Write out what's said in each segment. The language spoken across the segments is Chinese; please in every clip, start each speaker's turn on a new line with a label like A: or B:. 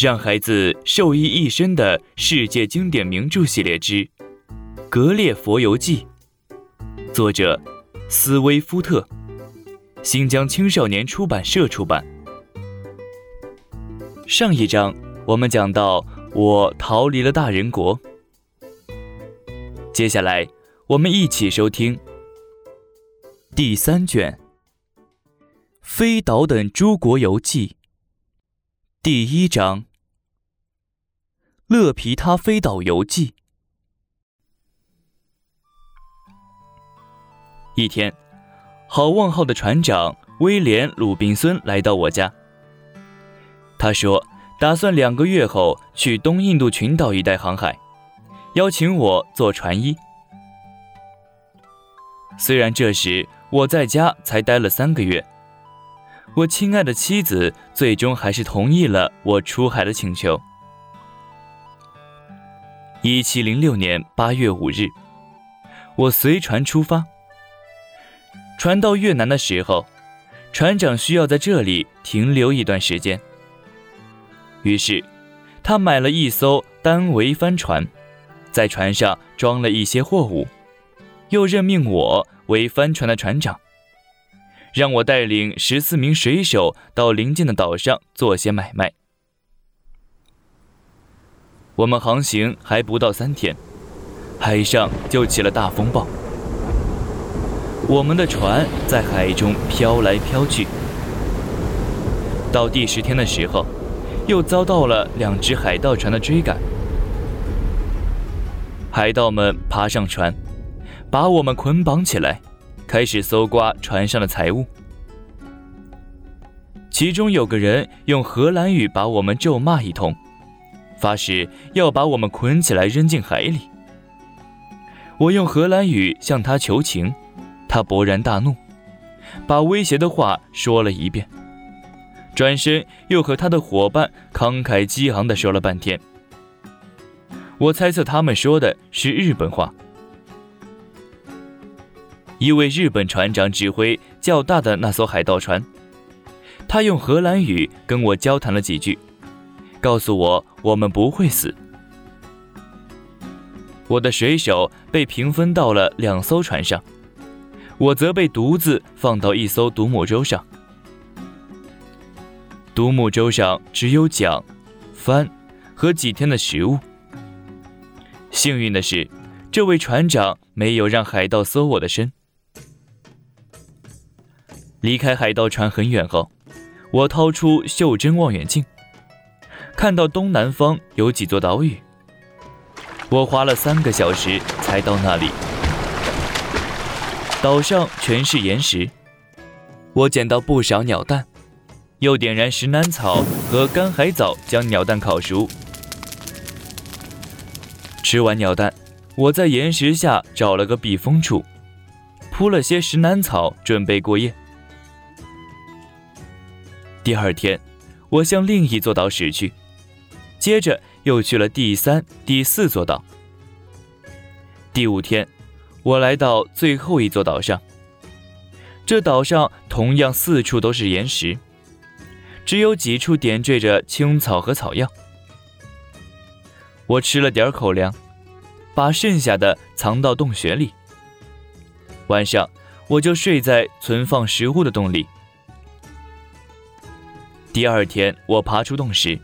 A: 让孩子受益一生的世界经典名著系列之《格列佛游记》，作者斯威夫特，新疆青少年出版社出版。上一章我们讲到我逃离了大人国，接下来我们一起收听第三卷《飞岛等诸国游记》。第一章《勒皮他飞岛游记》。一天，好望号的船长威廉·鲁宾孙来到我家。他说，打算两个月后去东印度群岛一带航海，邀请我做船医。虽然这时我在家才待了三个月。我亲爱的妻子最终还是同意了我出海的请求。一七零六年八月五日，我随船出发。船到越南的时候，船长需要在这里停留一段时间，于是他买了一艘单桅帆船，在船上装了一些货物，又任命我为帆船的船长。让我带领十四名水手到邻近的岛上做些买卖。我们航行还不到三天，海上就起了大风暴。我们的船在海中飘来飘去。到第十天的时候，又遭到了两只海盗船的追赶。海盗们爬上船，把我们捆绑起来。开始搜刮船上的财物，其中有个人用荷兰语把我们咒骂一通，发誓要把我们捆起来扔进海里。我用荷兰语向他求情，他勃然大怒，把威胁的话说了一遍，转身又和他的伙伴慷慨激昂地说了半天。我猜测他们说的是日本话。一位日本船长指挥较大的那艘海盗船，他用荷兰语跟我交谈了几句，告诉我我们不会死。我的水手被平分到了两艘船上，我则被独自放到一艘独木舟上。独木舟上只有桨、帆和几天的食物。幸运的是，这位船长没有让海盗搜我的身。离开海盗船很远后，我掏出袖珍望远镜，看到东南方有几座岛屿。我花了三个小时才到那里。岛上全是岩石，我捡到不少鸟蛋，又点燃石楠草和干海藻，将鸟蛋烤熟。吃完鸟蛋，我在岩石下找了个避风处，铺了些石楠草，准备过夜。第二天，我向另一座岛驶去，接着又去了第三、第四座岛。第五天，我来到最后一座岛上。这岛上同样四处都是岩石，只有几处点缀着青草和草药。我吃了点口粮，把剩下的藏到洞穴里。晚上，我就睡在存放食物的洞里。第二天，我爬出洞时，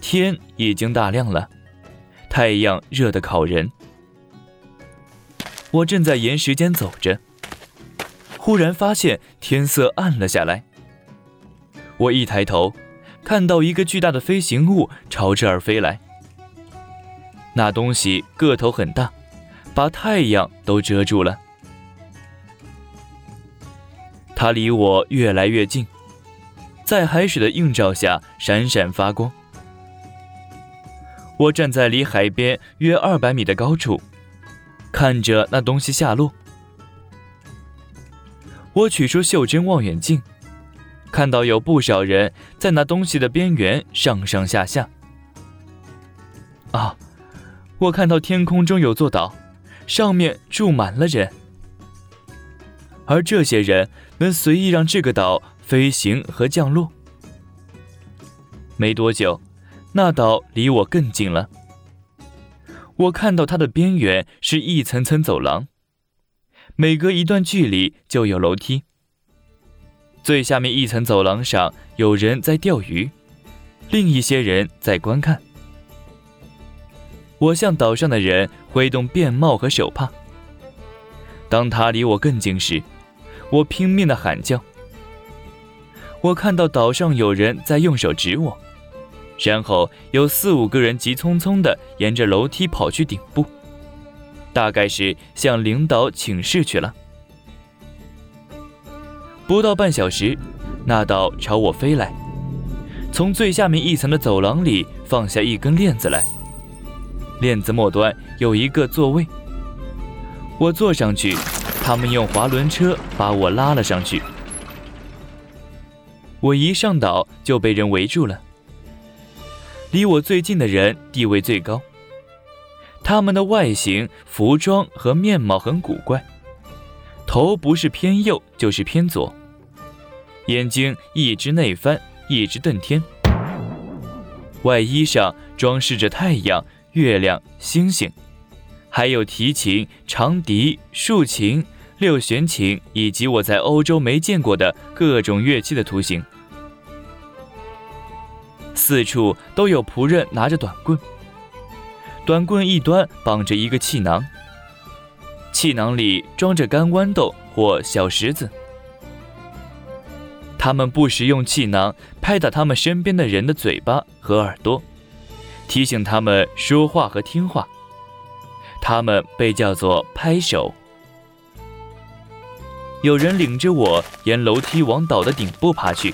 A: 天已经大亮了，太阳热得烤人。我正在岩石间走着，忽然发现天色暗了下来。我一抬头，看到一个巨大的飞行物朝这儿飞来。那东西个头很大，把太阳都遮住了。它离我越来越近。在海水的映照下闪闪发光。我站在离海边约二百米的高处，看着那东西下落。我取出袖珍望远镜，看到有不少人在那东西的边缘上上下下。啊，我看到天空中有座岛，上面住满了人，而这些人能随意让这个岛。飞行和降落。没多久，那岛离我更近了。我看到它的边缘是一层层走廊，每隔一段距离就有楼梯。最下面一层走廊上有人在钓鱼，另一些人在观看。我向岛上的人挥动便帽和手帕。当他离我更近时，我拼命的喊叫。我看到岛上有人在用手指我。然后有四五个人急匆匆的沿着楼梯跑去顶部，大概是向领导请示去了。不到半小时，那岛朝我飞来，从最下面一层的走廊里放下一根链子来，链子末端有一个座位，我坐上去，他们用滑轮车把我拉了上去。我一上岛就被人围住了。离我最近的人地位最高，他们的外形、服装和面貌很古怪，头不是偏右就是偏左，眼睛一直内翻，一直瞪天，外衣上装饰着太阳、月亮、星星，还有提琴、长笛、竖琴、六弦琴以及我在欧洲没见过的各种乐器的图形。四处都有仆人拿着短棍，短棍一端绑着一个气囊，气囊里装着干豌豆或小石子。他们不时用气囊拍打他们身边的人的嘴巴和耳朵，提醒他们说话和听话。他们被叫做拍手。有人领着我沿楼梯往岛的顶部爬去。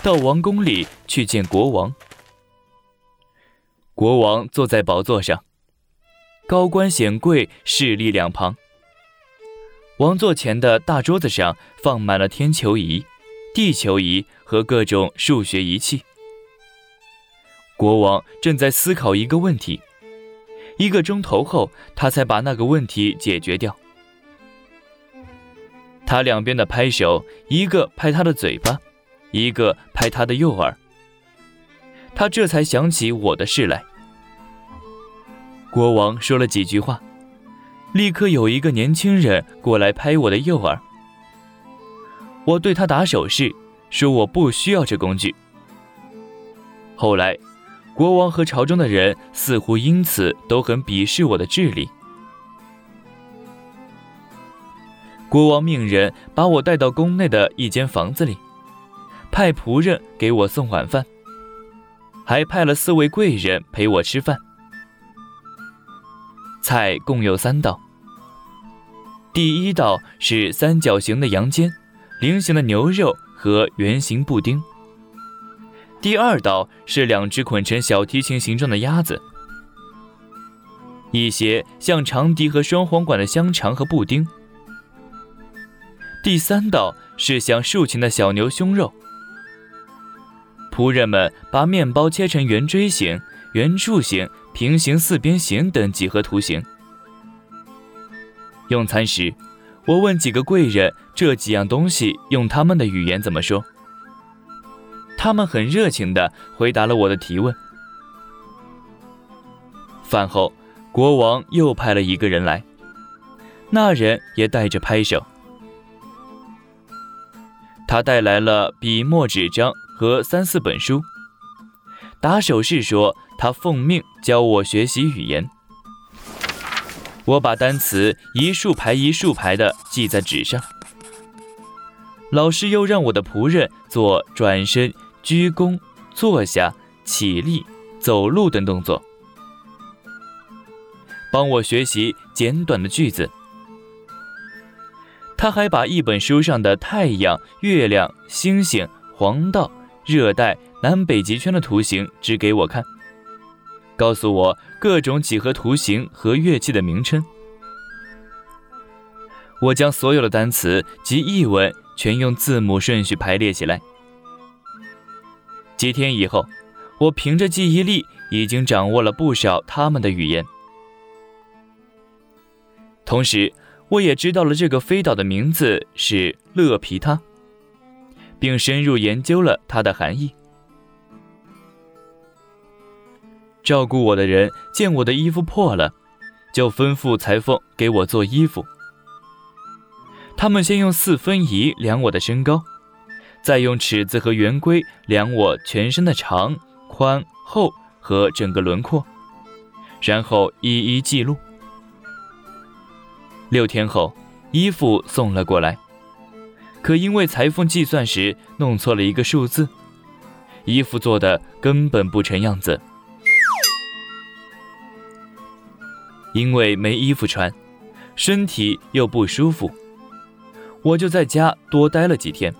A: 到王宫里去见国王。国王坐在宝座上，高官显贵侍立两旁。王座前的大桌子上放满了天球仪、地球仪和各种数学仪器。国王正在思考一个问题，一个钟头后，他才把那个问题解决掉。他两边的拍手，一个拍他的嘴巴。一个拍他的右耳，他这才想起我的事来。国王说了几句话，立刻有一个年轻人过来拍我的右耳。我对他打手势，说我不需要这工具。后来，国王和朝中的人似乎因此都很鄙视我的智力。国王命人把我带到宫内的一间房子里。派仆人给我送晚饭，还派了四位贵人陪我吃饭。菜共有三道。第一道是三角形的羊肩、菱形的牛肉和圆形布丁。第二道是两只捆成小提琴形状的鸭子，一些像长笛和双簧管的香肠和布丁。第三道是像竖琴的小牛胸肉。仆人们把面包切成圆锥形、圆柱形、平行四边形等几何图形。用餐时，我问几个贵人这几样东西用他们的语言怎么说。他们很热情地回答了我的提问。饭后，国王又派了一个人来，那人也带着拍手，他带来了笔墨纸张。和三四本书，打手势说他奉命教我学习语言。我把单词一竖排一竖排的记在纸上。老师又让我的仆人做转身、鞠躬、坐下、起立、走路等动作，帮我学习简短的句子。他还把一本书上的太阳、月亮、星星、黄道。热带、南北极圈的图形指给我看，告诉我各种几何图形和乐器的名称。我将所有的单词及译文全用字母顺序排列起来。几天以后，我凭着记忆力已经掌握了不少他们的语言，同时我也知道了这个飞岛的名字是勒皮他。并深入研究了它的含义。照顾我的人见我的衣服破了，就吩咐裁缝给我做衣服。他们先用四分仪量我的身高，再用尺子和圆规量我全身的长、宽、厚和整个轮廓，然后一一记录。六天后，衣服送了过来，可因为裁缝计算时弄错了一个数字，衣服做的根本不成样子。因为没衣服穿，身体又不舒服，我就在家多待了几天。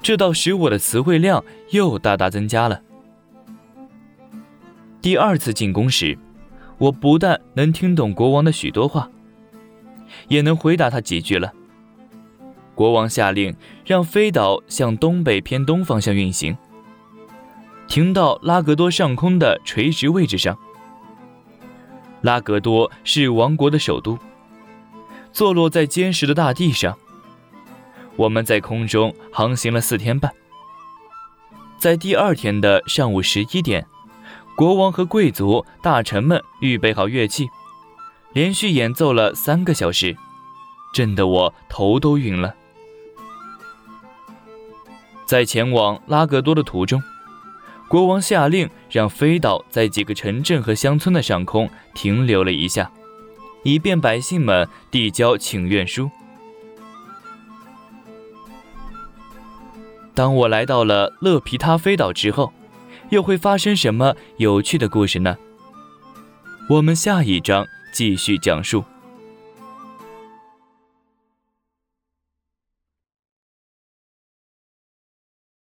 A: 这倒使我的词汇量又大大增加了。第二次进宫时，我不但能听懂国王的许多话。也能回答他几句了。国王下令让飞岛向东北偏东方向运行，停到拉格多上空的垂直位置上。拉格多是王国的首都，坐落在坚实的大地上。我们在空中航行了四天半，在第二天的上午十一点，国王和贵族大臣们预备好乐器。连续演奏了三个小时，震得我头都晕了。在前往拉格多的途中，国王下令让飞岛在几个城镇和乡村的上空停留了一下，以便百姓们递交请愿书。当我来到了勒皮他飞岛之后，又会发生什么有趣的故事呢？我们下一章。继续讲述。